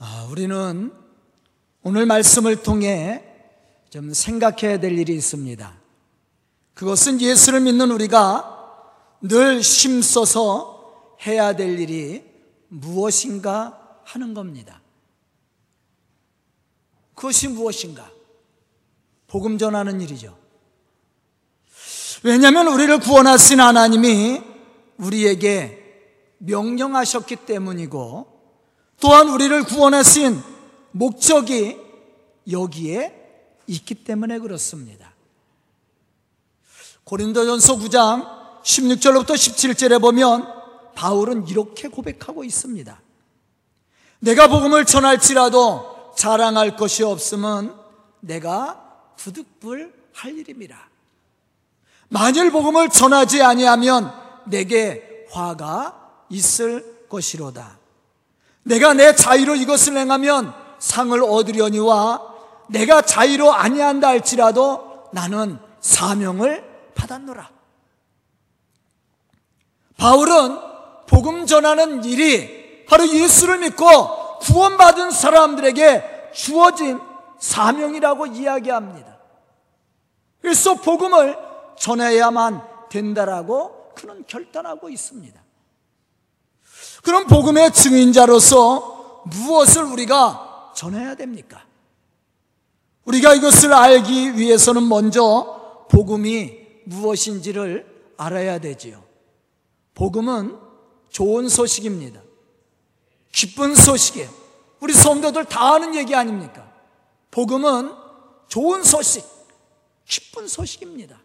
아, 우리는 오늘 말씀을 통해 좀 생각해야 될 일이 있습니다. 그것은 예수를 믿는 우리가 늘 힘써서 해야 될 일이 무엇인가 하는 겁니다. 그것이 무엇인가? 복음 전하는 일이죠. 왜냐하면 우리를 구원하신 하나님이 우리에게 명령하셨기 때문이고 또한 우리를 구원하신 목적이 여기에 있기 때문에 그렇습니다. 고린도전서 9장 16절부터 17절에 보면 바울은 이렇게 고백하고 있습니다. 내가 복음을 전할지라도 자랑할 것이 없음은 내가 부득불 할 일입니다. 만일 복음을 전하지 아니하면 내게 화가 있을 것이로다. 내가 내 자유로 이것을 행하면 상을 얻으려니와 내가 자유로 아니한다 할지라도 나는 사명을 받았노라. 바울은 복음 전하는 일이 바로 예수를 믿고 구원받은 사람들에게 주어진 사명이라고 이야기합니다. 그래서 복음을 전해야만 된다라고 그는 결단하고 있습니다. 그럼 복음의 증인자로서 무엇을 우리가 전해야 됩니까? 우리가 이것을 알기 위해서는 먼저 복음이 무엇인지를 알아야 되지요. 복음은 좋은 소식입니다. 기쁜 소식이에요. 우리 성도들 다 아는 얘기 아닙니까? 복음은 좋은 소식, 기쁜 소식입니다.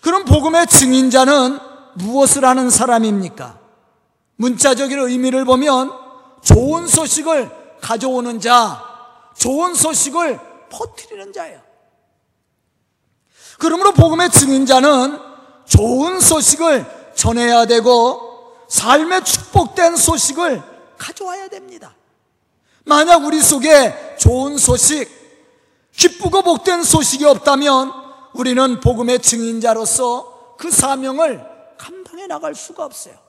그럼 복음의 증인자는 무엇을 하는 사람입니까? 문자적인 의미를 보면 좋은 소식을 가져오는 자, 좋은 소식을 퍼뜨리는 자예요. 그러므로 복음의 증인자는 좋은 소식을 전해야 되고 삶의 축복된 소식을 가져와야 됩니다. 만약 우리 속에 좋은 소식, 기쁘고 복된 소식이 없다면 우리는 복음의 증인자로서 그 사명을 감당해 나갈 수가 없어요.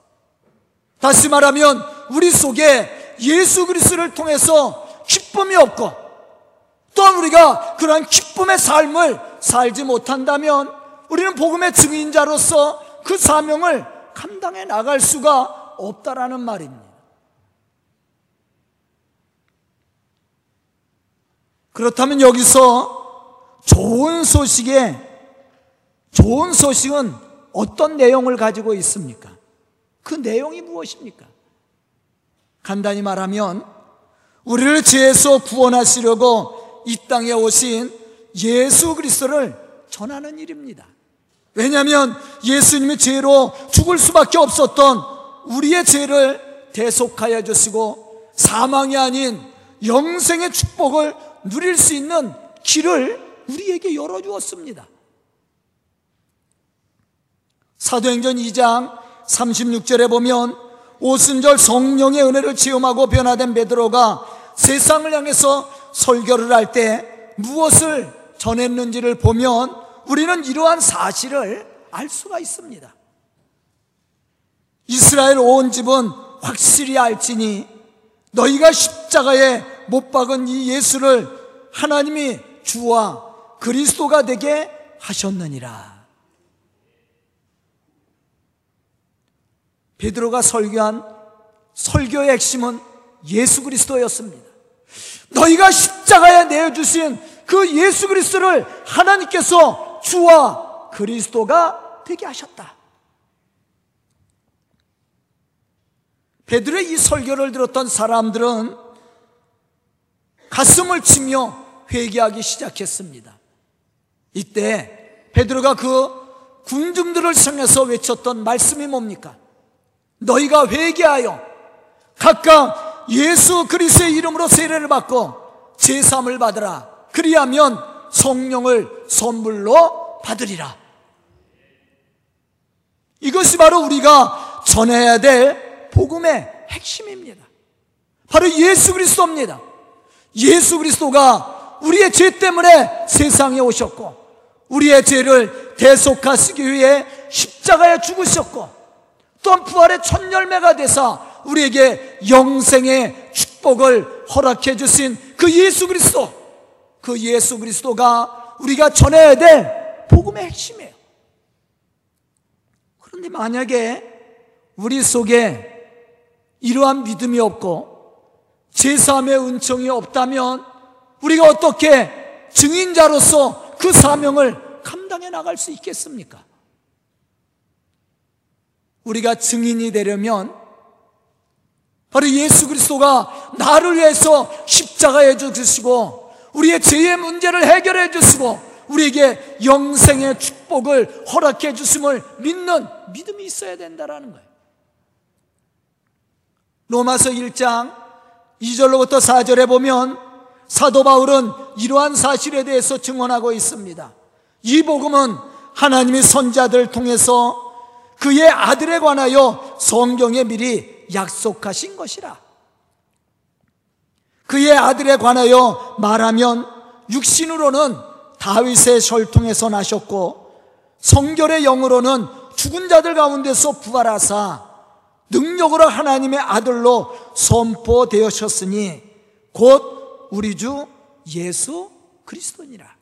다시 말하면 우리 속에 예수 그리스도를 통해서 기쁨이 없고 또한 우리가 그러한 기쁨의 삶을 살지 못한다면 우리는 복음의 증인자로서 그 사명을 감당해 나갈 수가 없다라는 말입니다. 그렇다면 여기서 좋은 소식에 좋은 소식은 어떤 내용을 가지고 있습니까? 그 내용이 무엇입니까? 간단히 말하면 우리를 죄에서 구원하시려고 이 땅에 오신 예수 그리스도를 전하는 일입니다. 왜냐하면 예수님이 죄로 죽을 수밖에 없었던 우리의 죄를 대속하여 주시고 사망이 아닌 영생의 축복을 누릴 수 있는 길을 우리에게 열어주었습니다. 사도행전 2장 36절에 보면 오순절 성령의 은혜를 체험하고 변화된 베드로가 세상을 향해서 설교를 할 때 무엇을 전했는지를 보면 우리는 이러한 사실을 알 수가 있습니다. 이스라엘 온 집은 확실히 알지니 너희가 십자가에 못 박은 이 예수를 하나님이 주와 그리스도가 되게 하셨느니라. 베드로가 설교한 설교의 핵심은 예수 그리스도였습니다. 너희가 십자가에 내어주신 그 예수 그리스도를 하나님께서 주와 그리스도가 되게 하셨다. 베드로의 이 설교를 들었던 사람들은 가슴을 치며 회개하기 시작했습니다. 이때 베드로가 그 군중들을 향해서 외쳤던 말씀이 뭡니까? 너희가 회개하여 각각 예수 그리스의 이름으로 세례를 받고 제삼을 받으라. 그리하면 성령을 선물로 받으리라. 이것이 바로 우리가 전해야 될 복음의 핵심입니다. 바로 예수 그리스도입니다. 예수 그리스도가 우리의 죄 때문에 세상에 오셨고 우리의 죄를 대속하시기 위해 십자가에 죽으셨고 또한 부활의 첫 열매가 되사 우리에게 영생의 축복 축복을 허락해 주신 그 예수 그리스도, 그 예수 그리스도가 우리가 전해야 될 복음의 핵심이에요. 그런데 만약에 우리 속에 이러한 믿음이 없고 제사함의 은총이 없다면 우리가 어떻게 증인자로서 그 사명을 감당해 나갈 수 있겠습니까? 우리가 증인이 되려면 바로 예수 그리스도가 나를 위해서 십자가에 죽으시고 우리의 죄의 문제를 해결해 주시고 우리에게 영생의 축복을 허락해 주심을 믿는 믿음이 있어야 된다라는 거예요. 로마서 1장 2절로부터 4절에 보면 사도 바울은 이러한 사실에 대해서 증언하고 있습니다. 이 복음은 하나님의 선자들 통해서 그의 아들에 관하여 성경에 미리 약속하신 것이라. 그의 아들에 관하여 말하면 육신으로는 다윗의 혈통에서 나셨고 성결의 영으로는 죽은 자들 가운데서 부활하사 능력으로 하나님의 아들로 선포되었으니 곧 우리 주 예수 그리스도니라.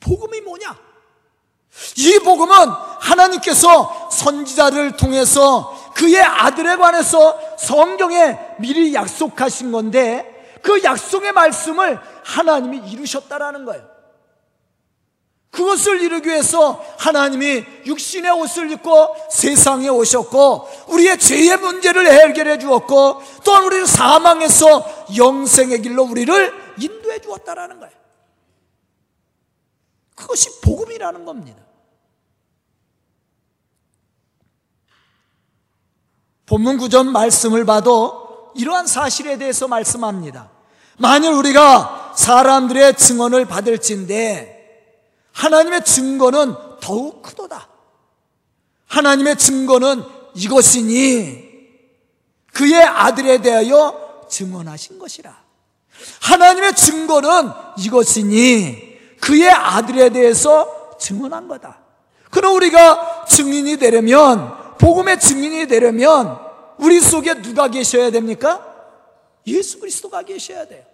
복음이 뭐냐? 이 복음은 하나님께서 선지자를 통해서 그의 아들에 관해서 성경에 미리 약속하신 건데 그 약속의 말씀을 하나님이 이루셨다라는 거예요. 그것을 이루기 위해서 하나님이 육신의 옷을 입고 세상에 오셨고 우리의 죄의 문제를 해결해 주었고 또한 우리를 사망에서 영생의 길로 우리를 인도해 주었다라는 거예요. 그것이 복음이라는 겁니다. 본문 구전 말씀을 봐도 이러한 사실에 대해서 말씀합니다. 만일 우리가 사람들의 증언을 받을진데 하나님의 증거는 더욱 크도다. 하나님의 증거는 이것이니 그의 아들에 대하여 증언하신 것이라. 하나님의 증거는 이것이니 그의 아들에 대해서 증언한 거다. 그럼 우리가 증인이 되려면 복음의 증인이 되려면 우리 속에 누가 계셔야 됩니까? 예수 그리스도가 계셔야 돼요.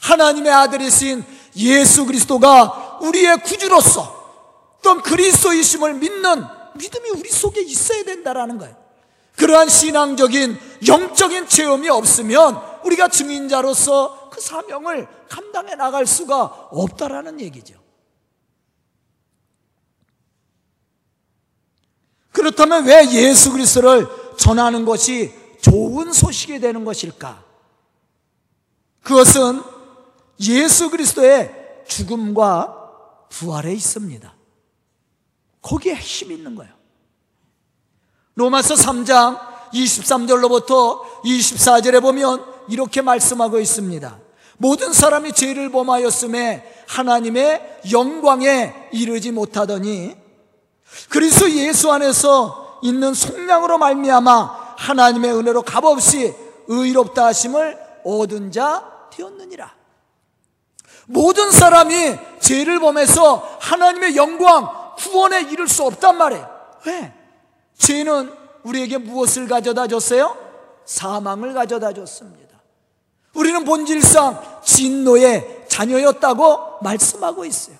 하나님의 아들이신 예수 그리스도가 우리의 구주로서 또 그리스도이심을 믿는 믿음이 우리 속에 있어야 된다라는 거예요. 그러한 신앙적인 영적인 체험이 없으면 우리가 증인자로서 그 사명을 감당해 나갈 수가 없다라는 얘기죠. 그렇다면 왜 예수 그리스도를 전하는 것이 좋은 소식이 되는 것일까? 그것은 예수 그리스도의 죽음과 부활에 있습니다. 거기에 핵심이 있는 거예요. 로마서 3장 23절로부터 24절에 보면 이렇게 말씀하고 있습니다. 모든 사람이 죄를 범하였음에 하나님의 영광에 이르지 못하더니 그리스도 예수 안에서 있는 속량으로 말미암아 하나님의 은혜로 값없이 의롭다 하심을 얻은 자 되었느니라. 모든 사람이 죄를 범해서 하나님의 영광, 구원에 이를 수 없단 말이에요. 왜? 죄는 우리에게 무엇을 가져다 줬어요? 사망을 가져다 줬습니다. 우리는 본질상 진노의 자녀였다고 말씀하고 있어요.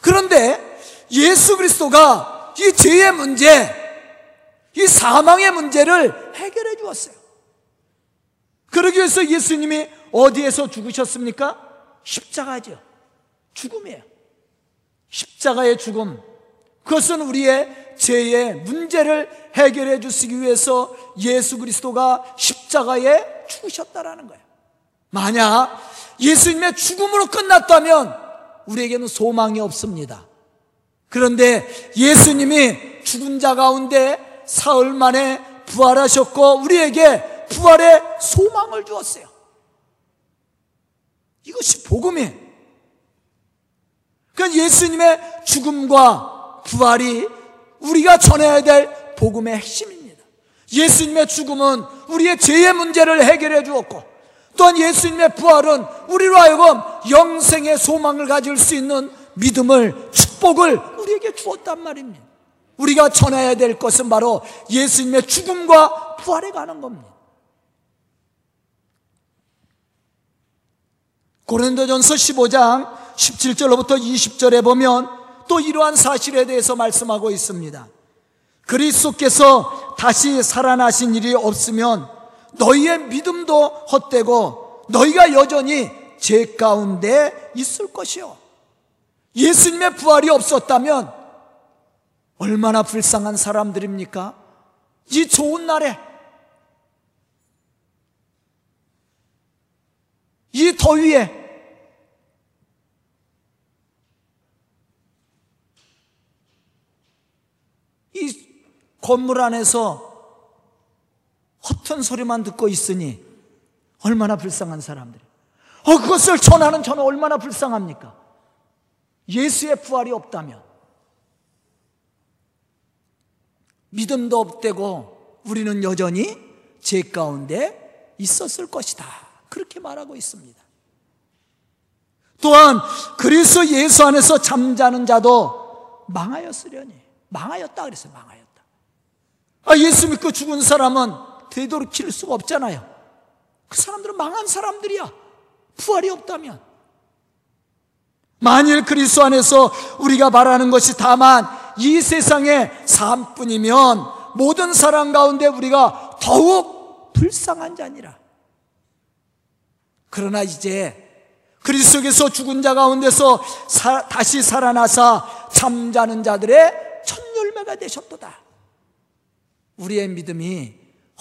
그런데 예수 그리스도가 이 죄의 문제, 이 사망의 문제를 해결해 주었어요. 그러기 위해서 예수님이 어디에서 죽으셨습니까? 십자가죠. 죽음이에요. 십자가의 죽음. 그것은 우리의 죄의 문제를 해결해 주시기 위해서 예수 그리스도가 십자가에 죽으셨다라는 거예요. 만약 예수님의 죽음으로 끝났다면 우리에게는 소망이 없습니다. 그런데 예수님이 죽은 자 가운데 사흘 만에 부활하셨고 우리에게 부활의 소망을 주었어요. 이것이 복음이에요. 그러니까 예수님의 죽음과 부활이 우리가 전해야 될 복음의 핵심입니다. 예수님의 죽음은 우리의 죄의 문제를 해결해 주었고 또한 예수님의 부활은 우리로 하여금 영생의 소망을 가질 수 있는 믿음을 축복을 우리에게 주었단 말입니다. 우리가 전해야 될 것은 바로 예수님의 죽음과 부활에 관한 겁니다. 고린도전서 15장 17절로부터 20절에 보면 또 이러한 사실에 대해서 말씀하고 있습니다. 그리스도께서 다시 살아나신 일이 없으면 너희의 믿음도 헛되고 너희가 여전히 죄 가운데 있을 것이요. 예수님의 부활이 없었다면 얼마나 불쌍한 사람들입니까? 이 좋은 날에 이 더위에 이 건물 안에서 허튼 소리만 듣고 있으니 얼마나 불쌍한 사람들이. 어, 그것을 전하는 저는 얼마나 불쌍합니까? 예수의 부활이 없다면 믿음도 없대고 우리는 여전히 죄 가운데 있었을 것이다. 그렇게 말하고 있습니다. 또한 그리스도 예수 안에서 잠자는 자도 망하였으려니 망하였다 그랬어요. 망하였다. 아, 예수 믿고 죽은 사람은 되도록킬 수가 없잖아요. 그 사람들은 망한 사람들이야. 부활이 없다면. 만일 그리스도 안에서 우리가 말하는 것이 다만 이 세상의 삶뿐이면 모든 사람 가운데 우리가 더욱 불쌍한 자니라. 그러나 이제 그리스도께서 죽은 자 가운데서 사, 다시 살아나사 잠자는 자들의 첫 열매가 되셨도다. 우리의 믿음이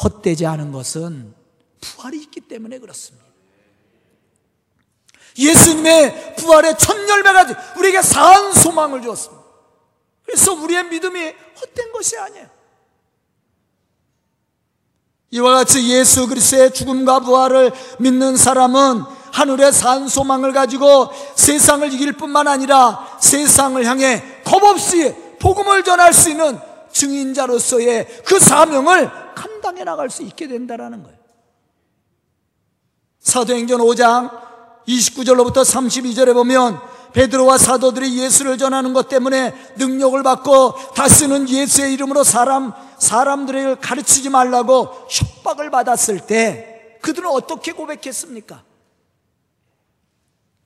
헛되지 않은 것은 부활이 있기 때문에 그렇습니다. 예수님의 부활의 첫 열매가 우리에게 산 소망을 주었습니다. 그래서 우리의 믿음이 헛된 것이 아니에요. 이와 같이 예수 그리스도의 죽음과 부활을 믿는 사람은 하늘의 산 소망을 가지고 세상을 이길 뿐만 아니라 세상을 향해 겁없이 복음을 전할 수 있는 증인자로서의 그 사명을 감당해 나갈 수 있게 된다라는 거예요. 사도행전 5장 29절로부터 32절에 보면 베드로와 사도들이 예수를 전하는 것 때문에 능력을 받고 다시는 예수의 이름으로 사람 사람들을 가르치지 말라고 협박을 받았을 때 그들은 어떻게 고백했습니까?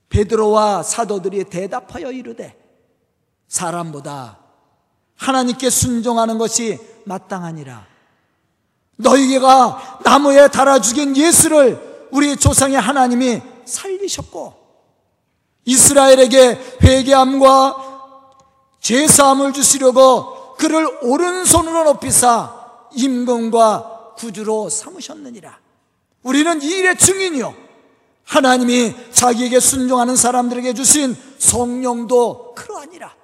베드로와 사도들이 대답하여 이르되 사람보다 하나님께 순종하는 것이 마땅하니라. 너희가 나무에 달아 죽인 예수를 우리 조상의 하나님이 살리셨고 이스라엘에게 회개함과 제사함을 주시려고 그를 오른손으로 높이사 임금과 구주로 삼으셨느니라. 우리는 이 일의 증인이요. 하나님이 자기에게 순종하는 사람들에게 주신 성령도 그러하니라.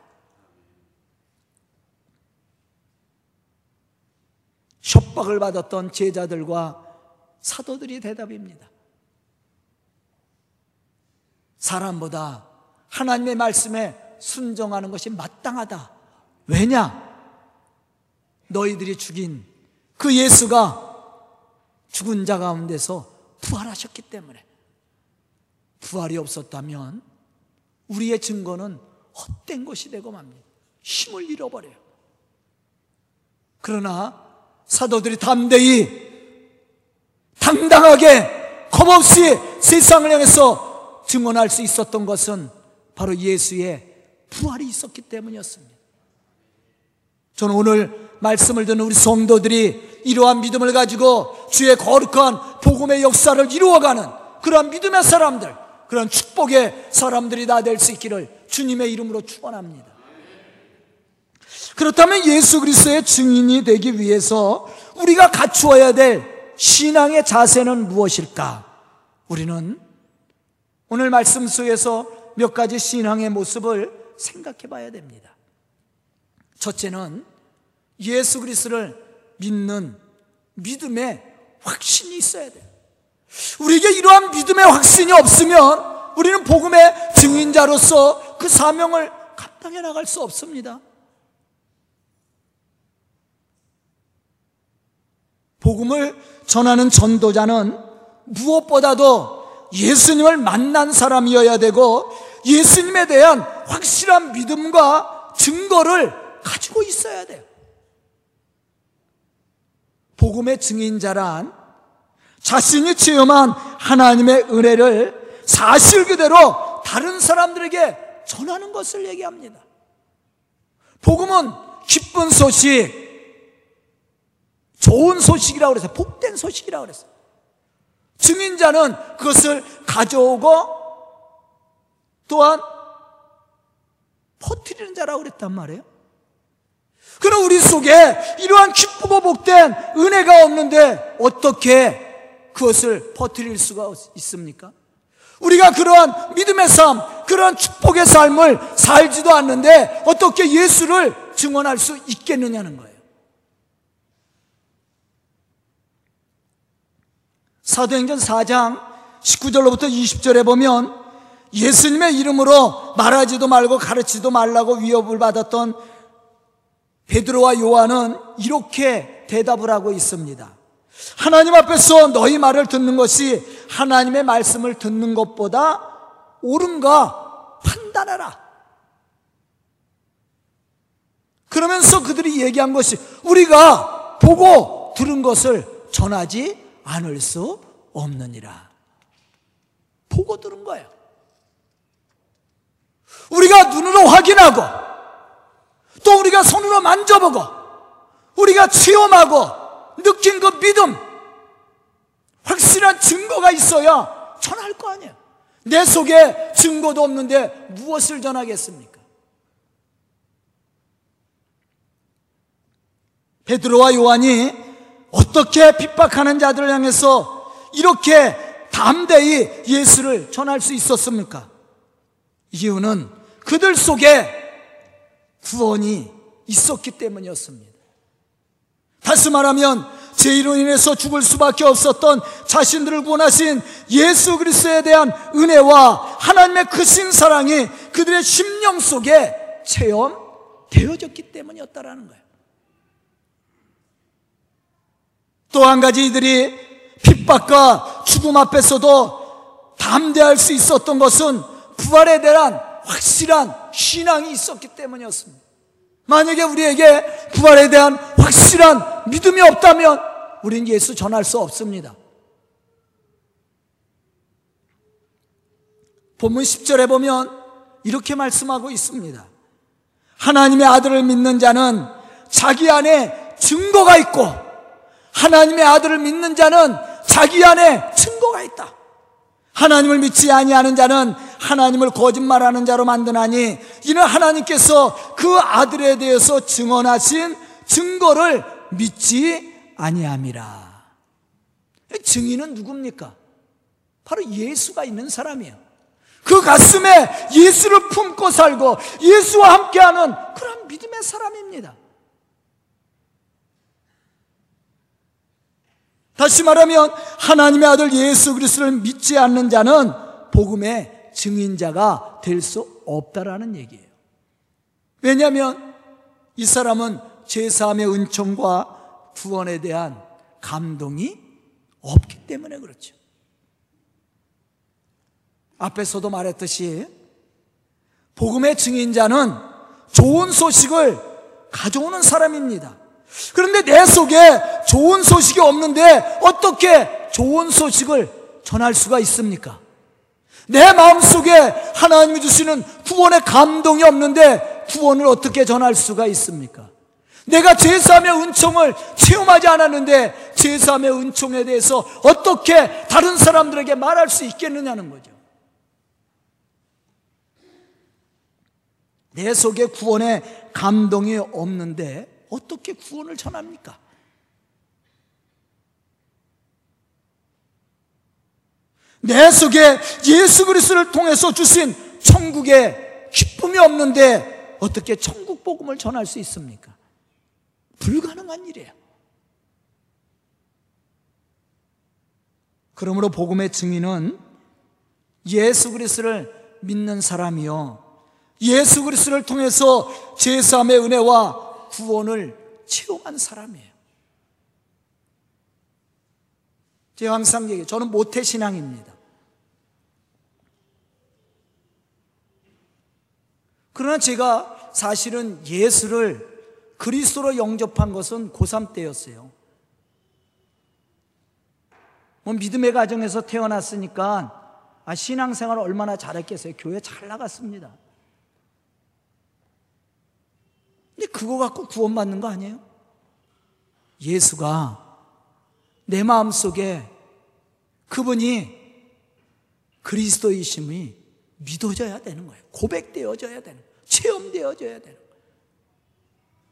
협박을 받았던 제자들과 사도들이 대답입니다. 사람보다 하나님의 말씀에 순종하는 것이 마땅하다. 왜냐? 너희들이 죽인 그 예수가 죽은 자 가운데서 부활하셨기 때문에 부활이 없었다면 우리의 증거는 헛된 것이 되고 맙니다. 힘을 잃어버려요. 그러나 사도들이 담대히 당당하게 겁없이 세상을 향해서 증언할 수 있었던 것은 바로 예수의 부활이 있었기 때문이었습니다. 저는 오늘 말씀을 듣는 우리 성도들이 이러한 믿음을 가지고 주의 거룩한 복음의 역사를 이루어가는 그러한 믿음의 사람들, 그런 축복의 사람들이 다 될 수 있기를 주님의 이름으로 축원합니다. 그렇다면 예수 그리스도의 증인이 되기 위해서 우리가 갖추어야 될 신앙의 자세는 무엇일까? 우리는 오늘 말씀 속에서 몇 가지 신앙의 모습을 생각해 봐야 됩니다. 첫째는 예수 그리스도를 믿는 믿음의 확신이 있어야 돼요. 우리에게 이러한 믿음의 확신이 없으면 우리는 복음의 증인자로서 그 사명을 감당해 나갈 수 없습니다. 복음을 전하는 전도자는 무엇보다도 예수님을 만난 사람이어야 되고 예수님에 대한 확실한 믿음과 증거를 가지고 있어야 돼요. 복음의 증인자란 자신이 체험한 하나님의 은혜를 사실 그대로 다른 사람들에게 전하는 것을 얘기합니다. 복음은 기쁜 소식, 좋은 소식이라고 그랬어요. 복된 소식이라고 그랬어요. 증인자는 그것을 가져오고 또한 퍼뜨리는 자라고 그랬단 말이에요. 그럼 우리 속에 이러한 기쁘고 복된 은혜가 없는데 어떻게 그것을 퍼뜨릴 수가 있습니까? 우리가 그러한 믿음의 삶, 그러한 축복의 삶을 살지도 않는데 어떻게 예수를 증언할 수 있겠느냐는 거예요. 사도행전 4장 19절로부터 20절에 보면 예수님의 이름으로 말하지도 말고 가르치지도 말라고 위협을 받았던 베드로와 요한은 이렇게 대답을 하고 있습니다. 하나님 앞에서 너희 말을 듣는 것이 하나님의 말씀을 듣는 것보다 옳은가 판단하라. 그러면서 그들이 얘기한 것이 우리가 보고 들은 것을 전하지 않을 수 없느니라. 보고 들은 거예요. 우리가 눈으로 확인하고 또 우리가 손으로 만져보고 우리가 체험하고 느낀 그 믿음 확실한 증거가 있어야 전할 거 아니에요. 내 속에 증거도 없는데 무엇을 전하겠습니까? 베드로와 요한이 어떻게 핍박하는 자들을 향해서 이렇게 담대히 예수를 전할 수 있었습니까? 이유는 그들 속에 구원이 있었기 때문이었습니다. 다시 말하면 죄로 인해서 죽을 수밖에 없었던 자신들을 구원하신 예수 그리스도에 대한 은혜와 하나님의 크신 사랑이 그들의 심령 속에 체험되어졌기 때문이었다라는 거예요. 또 한 가지 이들이 핍박과 죽음 앞에서도 담대할 수 있었던 것은 부활에 대한 확실한 신앙이 있었기 때문이었습니다. 만약에 우리에게 부활에 대한 확실한 믿음이 없다면 우리는 예수 전할 수 없습니다. 본문 10절에 보면 이렇게 말씀하고 있습니다. 하나님의 아들을 믿는 자는 자기 안에 증거가 있고 하나님의 아들을 믿는 자는 자기 안에 증거가 있다. 하나님을 믿지 아니하는 자는 하나님을 거짓말하는 자로 만드나니 이는 하나님께서 그 아들에 대해서 증언하신 증거를 믿지 아니함이라. 증인은 누굽니까? 바로 예수가 있는 사람이에요. 그 가슴에 예수를 품고 살고 예수와 함께하는 그런 믿음의 사람입니다. 다시 말하면 하나님의 아들 예수 그리스도를 믿지 않는 자는 복음의 증인자가 될 수 없다라는 얘기예요. 왜냐하면 이 사람은 제사함의 은총과 구원에 대한 감동이 없기 때문에 그렇죠. 앞에서도 말했듯이 복음의 증인자는 좋은 소식을 가져오는 사람입니다. 그런데 내 속에 좋은 소식이 없는데 어떻게 좋은 소식을 전할 수가 있습니까? 내 마음속에 하나님이 주시는 구원의 감동이 없는데 구원을 어떻게 전할 수가 있습니까? 내가 제사함의 은총을 체험하지 않았는데 제사함의 은총에 대해서 어떻게 다른 사람들에게 말할 수 있겠느냐는 거죠. 내 속에 구원의 감동이 없는데 어떻게 구원을 전합니까? 내 속에 예수 그리스도를 통해서 주신 천국의 기쁨이 없는데 어떻게 천국 복음을 전할 수 있습니까? 불가능한 일이에요. 그러므로 복음의 증인은 예수 그리스도를 믿는 사람이요. 예수 그리스도를 통해서 제3의 은혜와 구원을 체험한 사람이에요. 제가 항상 얘기해요. 저는 모태신앙입니다. 그러나 제가 사실은 예수를 그리스도로 영접한 것은 고3 때였어요. 뭐 믿음의 가정에서 태어났으니까 아, 신앙생활 얼마나 잘했겠어요? 교회 잘 나갔습니다. 근데 그거 갖고 구원받는 거 아니에요? 예수가 내 마음 속에 그분이 그리스도이심이 믿어져야 되는 거예요. 고백되어져야 되는 거예요. 체험되어져야 되는.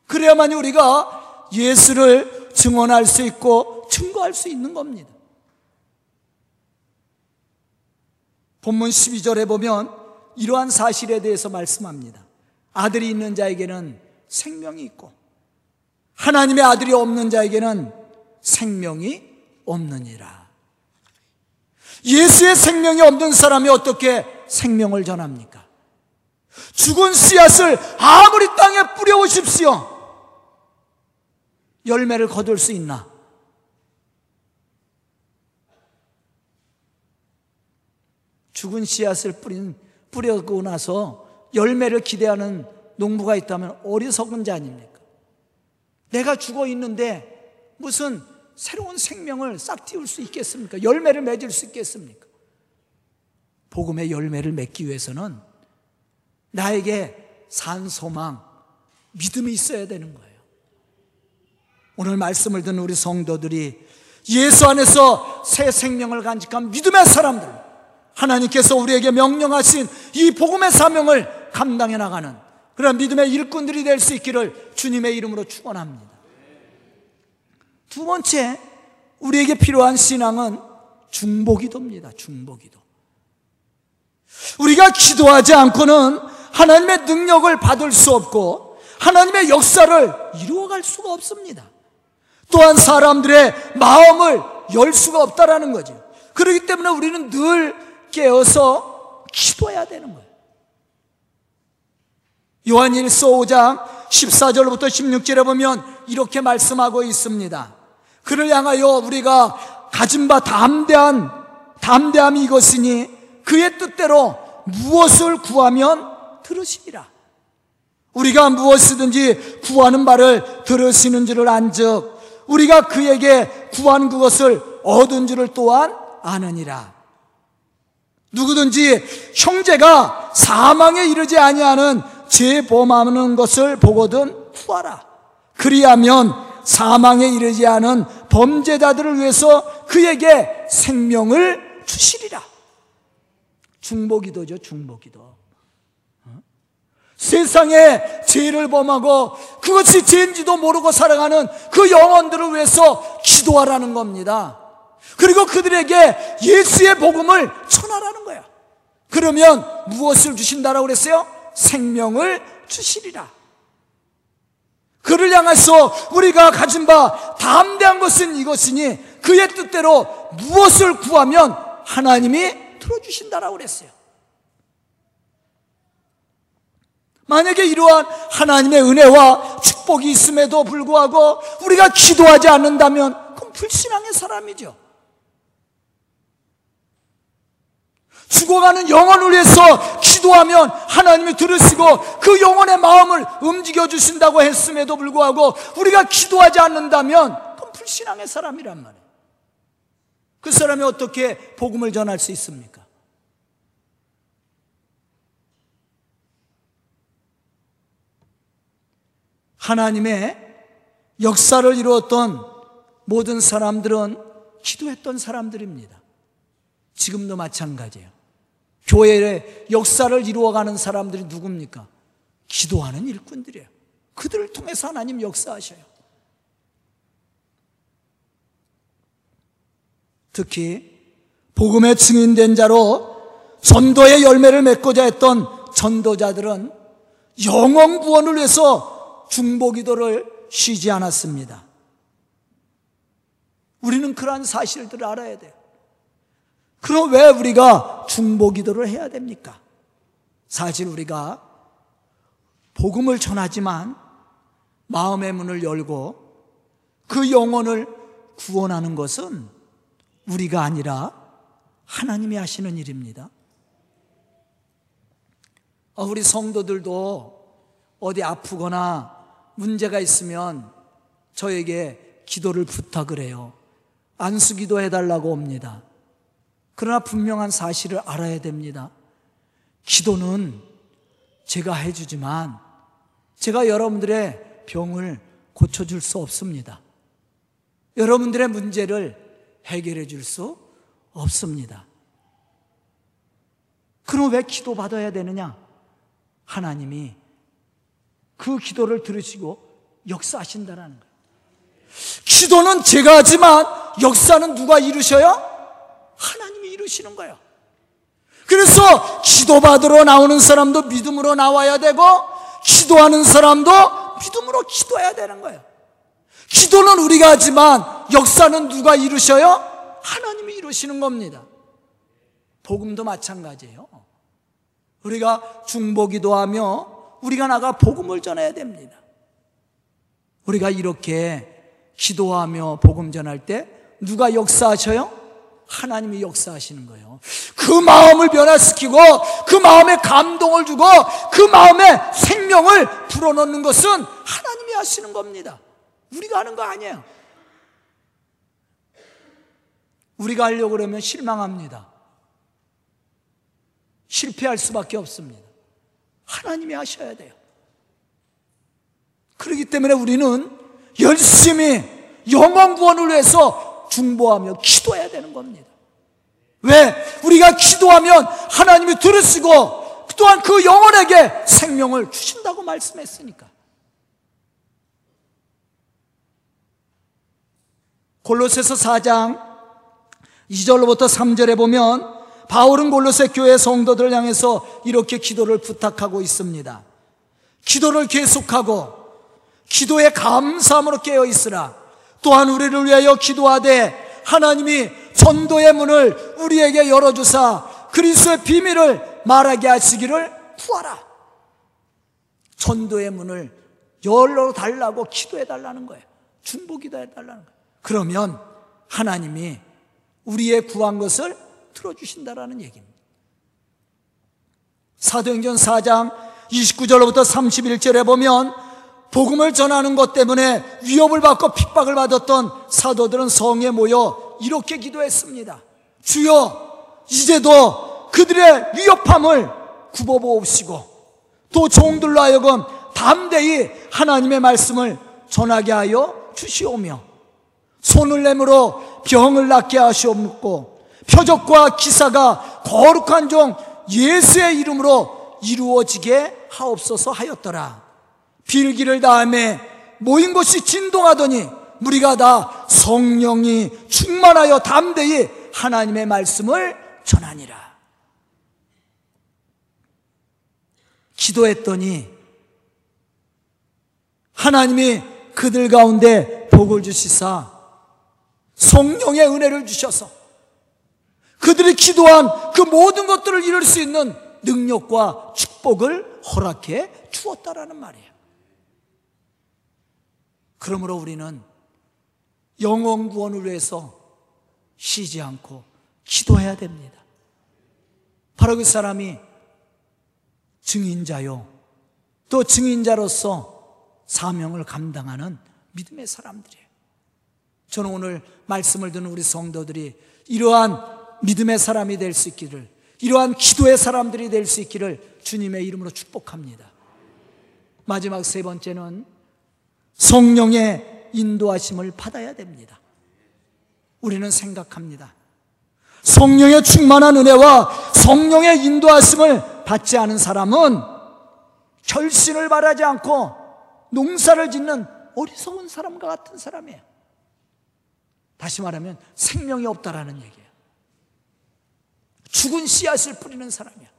그래야만 우리가 예수를 증언할 수 있고 증거할 수 있는 겁니다. 본문 12절에 보면 이러한 사실에 대해서 말씀합니다. 아들이 있는 자에게는 생명이 있고 하나님의 아들이 없는 자에게는 생명이 없느니라. 예수의 생명이 없는 사람이 어떻게 생명을 전합니까? 죽은 씨앗을 아무리 땅에 뿌려오십시오. 열매를 거둘 수 있나? 죽은 씨앗을 뿌린, 뿌려고 나서 열매를 기대하는 농부가 있다면 어리석은 자 아닙니까? 내가 죽어 있는데 무슨 새로운 생명을 싹 틔울 수 있겠습니까? 열매를 맺을 수 있겠습니까? 복음의 열매를 맺기 위해서는 나에게 산 소망, 믿음이 있어야 되는 거예요. 오늘 말씀을 듣는 우리 성도들이 예수 안에서 새 생명을 간직한 믿음의 사람들, 하나님께서 우리에게 명령하신 이 복음의 사명을 감당해 나가는 그런 믿음의 일꾼들이 될 수 있기를 주님의 이름으로 축원합니다. 두 번째, 우리에게 필요한 신앙은 중보기도입니다. 중보기도. 우리가 기도하지 않고는 하나님의 능력을 받을 수 없고 하나님의 역사를 이루어갈 수가 없습니다. 또한 사람들의 마음을 열 수가 없다라는 거죠. 그렇기 때문에 우리는 늘 깨어서 기도해야 되는 거예요. 요한일서 5장 14절부터 16절에 보면 이렇게 말씀하고 있습니다. 그를 향하여 우리가 가진 바 담대한 담대함이 이것이니 그의 뜻대로 무엇을 구하면 들으시리라. 우리가 무엇이든지 구하는 바를 들으시는 줄을 안즉 우리가 그에게 구한 그것을 얻은 줄을 또한 아느니라. 누구든지 형제가 사망에 이르지 아니하는 죄 범하는 것을 보거든 구하라. 그리하면 사망에 이르지 않은 범죄자들을 위해서 그에게 생명을 주시리라. 중보기도죠, 중보기도. 어? 세상에 죄를 범하고 그것이 죄인지도 모르고 살아가는 그 영혼들을 위해서 기도하라는 겁니다. 그리고 그들에게 예수의 복음을 전하라는 거야. 그러면 무엇을 주신다라고 그랬어요? 생명을 주시리라. 그를 향해서 우리가 가진 바 담대한 것은 이것이니 그의 뜻대로 무엇을 구하면 하나님이 들어주신다라고 그랬어요. 만약에 이러한 하나님의 은혜와 축복이 있음에도 불구하고 우리가 기도하지 않는다면 그럼 불신앙의 사람이죠. 죽어가는 영혼을 위해서 기도하면 하나님이 들으시고 그 영혼의 마음을 움직여 주신다고 했음에도 불구하고 우리가 기도하지 않는다면 그건 불신앙의 사람이란 말이에요. 그 사람이 어떻게 복음을 전할 수 있습니까? 하나님의 역사를 이루었던 모든 사람들은 기도했던 사람들입니다. 지금도 마찬가지예요. 교회의 역사를 이루어가는 사람들이 누굽니까? 기도하는 일꾼들이에요. 그들을 통해서 하나님 역사하셔요. 특히 복음의 증인된 자로 전도의 열매를 맺고자 했던 전도자들은 영원 구원을 위해서 중보 기도를 쉬지 않았습니다. 우리는 그러한 사실들을 알아야 돼요. 그럼 왜 우리가 중보 기도를 해야 됩니까? 사실 우리가 복음을 전하지만 마음의 문을 열고 그 영혼을 구원하는 것은 우리가 아니라 하나님이 하시는 일입니다. 어, 우리 성도들도 어디 아프거나 문제가 있으면 저에게 기도를 부탁을 해요. 안수 기도 해 달라고 옵니다. 그러나 분명한 사실을 알아야 됩니다. 기도는 제가 해주지만 제가 여러분들의 병을 고쳐줄 수 없습니다. 여러분들의 문제를 해결해 줄 수 없습니다. 그럼 왜 기도 받아야 되느냐? 하나님이 그 기도를 들으시고 역사하신다는 거예요. 기도는 제가 하지만 역사는 누가 이루셔요? 하나님이 이루시는 거예요. 그래서 기도받으러 나오는 사람도 믿음으로 나와야 되고 기도하는 사람도 믿음으로 기도해야 되는 거예요. 기도는 우리가 하지만 역사는 누가 이루셔요? 하나님이 이루시는 겁니다. 복음도 마찬가지예요. 우리가 중보 기도 하며 우리가 나가 복음을 전해야 됩니다. 우리가 이렇게 기도하며 복음 전할 때 누가 역사하셔요? 하나님이 역사하시는 거예요. 그 마음을 변화시키고 그 마음에 감동을 주고 그 마음에 생명을 불어넣는 것은 하나님이 하시는 겁니다. 우리가 하는 거 아니에요. 우리가 하려고 그러면 실망합니다. 실패할 수밖에 없습니다. 하나님이 하셔야 돼요. 그렇기 때문에 우리는 열심히 영원 구원을 위해서 중보하며 기도해야 되는 겁니다. 왜? 우리가 기도하면 하나님이 들으시고 또한 그 영혼에게 생명을 주신다고 말씀했으니까. 골로새서 4장 2절로부터 3절에 보면 바울은 골로새 교회 성도들을 향해서 이렇게 기도를 부탁하고 있습니다. 기도를 계속하고 기도에 감사함으로 깨어 있으라. 또한 우리를 위하여 기도하되 하나님이 전도의 문을 우리에게 열어주사 그리스도의 비밀을 말하게 하시기를 구하라. 전도의 문을 열어 달라고 기도해 달라는 거예요. 중보 기도해 달라는 거예요. 그러면 하나님이 우리의 구한 것을 들어주신다라는 얘기입니다. 사도행전 4장 29절로부터 31절에 보면 복음을 전하는 것 때문에 위협을 받고 핍박을 받았던 사도들은 성에 모여 이렇게 기도했습니다. 주여, 이제도 그들의 위협함을 굽어보옵시고 또 종들로 하여금 담대히 하나님의 말씀을 전하게 하여 주시오며 손을 내밀어 병을 낫게 하시옵고 표적과 기사가 거룩한 종 예수의 이름으로 이루어지게 하옵소서 하였더라. 빌기를 다음에 모인 곳이 진동하더니 우리가 다 성령이 충만하여 담대히 하나님의 말씀을 전하니라. 기도했더니 하나님이 그들 가운데 복을 주시사 성령의 은혜를 주셔서 그들이 기도한 그 모든 것들을 이룰 수 있는 능력과 축복을 허락해 주었다라는 말이에요. 그러므로 우리는 영원 구원을 위해서 쉬지 않고 기도해야 됩니다. 바로 그 사람이 증인자요. 또 증인자로서 사명을 감당하는 믿음의 사람들이에요. 저는 오늘 말씀을 듣는 우리 성도들이 이러한 믿음의 사람이 될 수 있기를, 이러한 기도의 사람들이 될 수 있기를 주님의 이름으로 축복합니다. 마지막 세 번째는 성령의 인도하심을 받아야 됩니다. 우리는 생각합니다. 성령의 충만한 은혜와 성령의 인도하심을 받지 않은 사람은 결신을 바라지 않고 농사를 짓는 어리석은 사람과 같은 사람이에요. 다시 말하면 생명이 없다라는 얘기예요. 죽은 씨앗을 뿌리는 사람이야.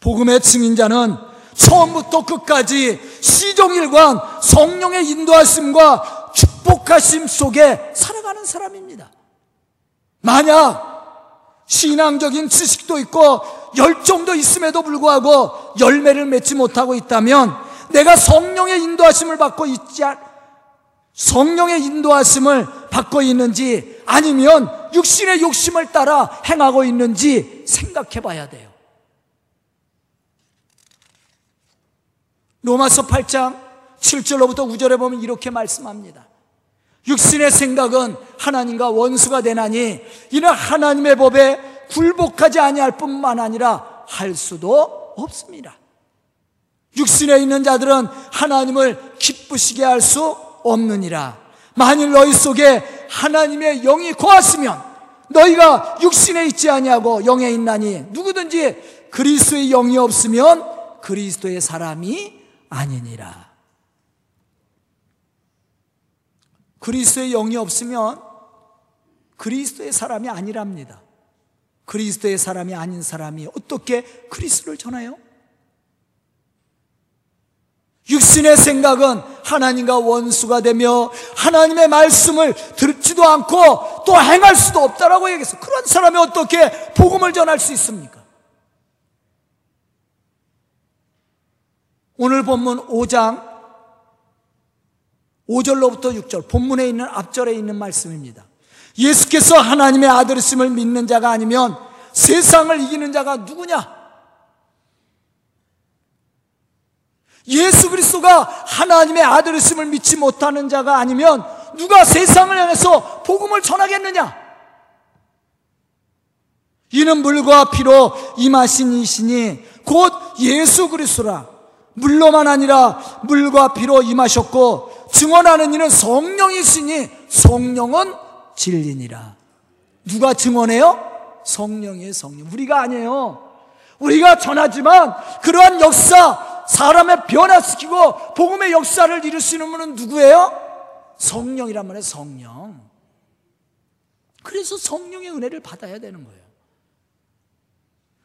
복음의 증인자는 처음부터 끝까지 시종일관 성령의 인도하심과 축복하심 속에 살아가는 사람입니다. 만약 신앙적인 지식도 있고 열정도 있음에도 불구하고 열매를 맺지 못하고 있다면 내가 성령의 인도하심을 받고 있지 않, 성령의 인도하심을 받고 있는지 아니면 육신의 욕심을 따라 행하고 있는지 생각해 봐야 돼요. 로마서 8장 7절로부터 9절에 보면 이렇게 말씀합니다. 육신의 생각은 하나님과 원수가 되나니 이는 하나님의 법에 굴복하지 아니할 뿐만 아니라 할 수도 없습니다. 육신에 있는 자들은 하나님을 기쁘시게 할 수 없느니라. 만일 너희 속에 하나님의 영이 거하시면 너희가 육신에 있지 아니하고 영에 있나니 누구든지 그리스도의 영이 없으면 그리스도의 사람이 아니니라. 그리스도의 영이 없으면 그리스도의 사람이 아니랍니다. 그리스도의 사람이 아닌 사람이 어떻게 그리스도를 전해요? 육신의 생각은 하나님과 원수가 되며 하나님의 말씀을 듣지도 않고 또 행할 수도 없다라고 얘기했어. 그런 사람이 어떻게 복음을 전할 수 있습니까? 오늘 본문 5장 5절로부터 6절 본문에 있는 앞절에 있는 말씀입니다. 예수께서 하나님의 아들이심을 믿는 자가 아니면 세상을 이기는 자가 누구냐? 예수 그리스도가 하나님의 아들이심을 믿지 못하는 자가 아니면 누가 세상을 향해서 복음을 전하겠느냐? 이는 물과 피로 임하신 이신이 곧 예수 그리스도라. 물로만 아니라 물과 피로 임하셨고 증언하는 이는 성령이시니 성령은 진리니라. 누가 증언해요? 성령의 성령. 우리가 아니에요. 우리가 전하지만 그러한 역사, 사람의 변화시키고 복음의 역사를 이룰 수 있는 분은 누구예요? 성령이란 말이에요, 성령. 그래서 성령의 은혜를 받아야 되는 거예요.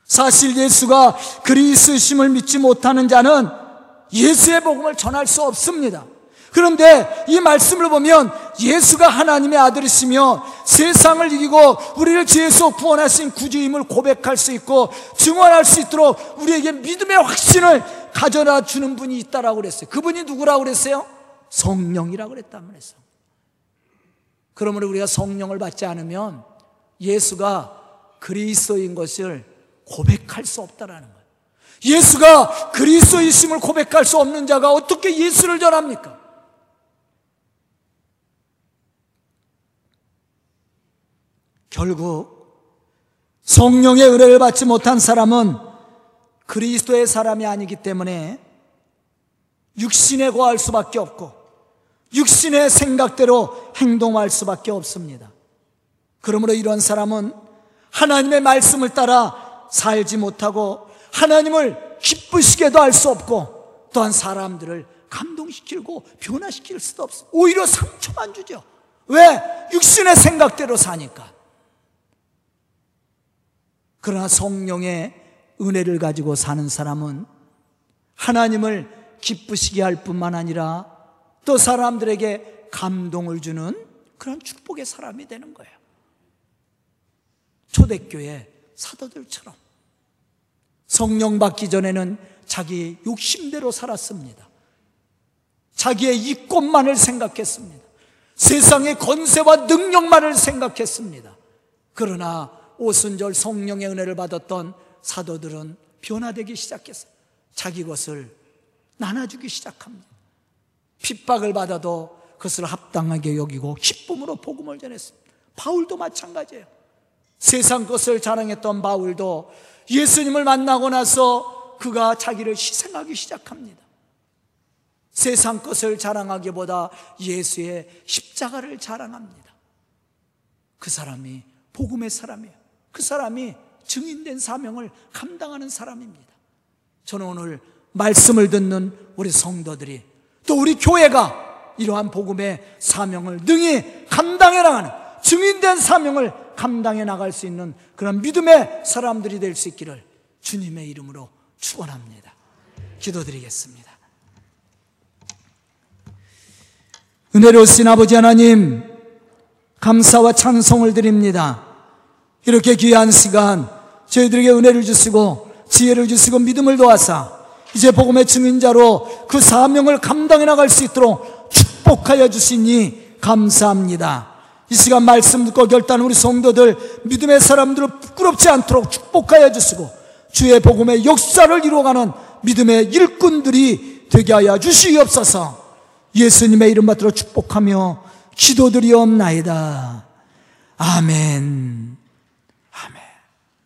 사실 예수가 그리스심을 믿지 못하는 자는 예수의 복음을 전할 수 없습니다. 그런데 이 말씀을 보면 예수가 하나님의 아들이시며 세상을 이기고 우리를 죄에서 구원하신 구주임을 고백할 수 있고 증언할 수 있도록 우리에게 믿음의 확신을 가져다 주는 분이 있다라고 그랬어요. 그분이 누구라고 그랬어요? 성령이라고 그랬단 말이었어. 그러므로 우리가 성령을 받지 않으면 예수가 그리스도인 것을 고백할 수 없다라는 거예요. 예수가 그리스도이심을 고백할 수 없는 자가 어떻게 예수를 전합니까? 결국 성령의 은혜를 받지 못한 사람은 그리스도의 사람이 아니기 때문에 육신에 거할 수밖에 없고 육신의 생각대로 행동할 수밖에 없습니다. 그러므로 이런 사람은 하나님의 말씀을 따라 살지 못하고 하나님을 기쁘시게도 할 수 없고 또한 사람들을 감동시키고 변화시킬 수도 없어. 오히려 상처만 주죠. 왜? 육신의 생각대로 사니까. 그러나 성령의 은혜를 가지고 사는 사람은 하나님을 기쁘시게 할 뿐만 아니라 또 사람들에게 감동을 주는 그런 축복의 사람이 되는 거예요. 초대교회 사도들처럼 성령 받기 전에는 자기 욕심대로 살았습니다. 자기의 이권만을 생각했습니다. 세상의 건세와 능력만을 생각했습니다. 그러나 오순절 성령의 은혜를 받았던 사도들은 변화되기 시작했어요. 자기 것을 나눠주기 시작합니다. 핍박을 받아도 그것을 합당하게 여기고 기쁨으로 복음을 전했습니다. 바울도 마찬가지예요. 세상 것을 자랑했던 바울도 예수님을 만나고 나서 그가 자기를 희생하기 시작합니다. 세상 것을 자랑하기보다 예수의 십자가를 자랑합니다. 그 사람이 복음의 사람이에요. 그 사람이 증인된 사명을 감당하는 사람입니다. 저는 오늘 말씀을 듣는 우리 성도들이 또 우리 교회가 이러한 복음의 사명을 능히 감당해 나가는 증인된 사명을 감당해 나갈 수 있는 그런 믿음의 사람들이 될 수 있기를 주님의 이름으로 축원합니다. 기도드리겠습니다. 은혜로우신 아버지 하나님 감사와 찬송을 드립니다. 이렇게 귀한 시간 저희들에게 은혜를 주시고 지혜를 주시고 믿음을 도와사 이제 복음의 증인자로 그 사명을 감당해 나갈 수 있도록 축복하여 주시니 감사합니다. 이 시간 말씀 듣고 결단 우리 성도들 믿음의 사람들을 부끄럽지 않도록 축복하여 주시고 주의 복음의 역사를 이루어가는 믿음의 일꾼들이 되게 하여 주시옵소서 예수님의 이름 받들어 축복하며 기도드리옵나이다. 아멘.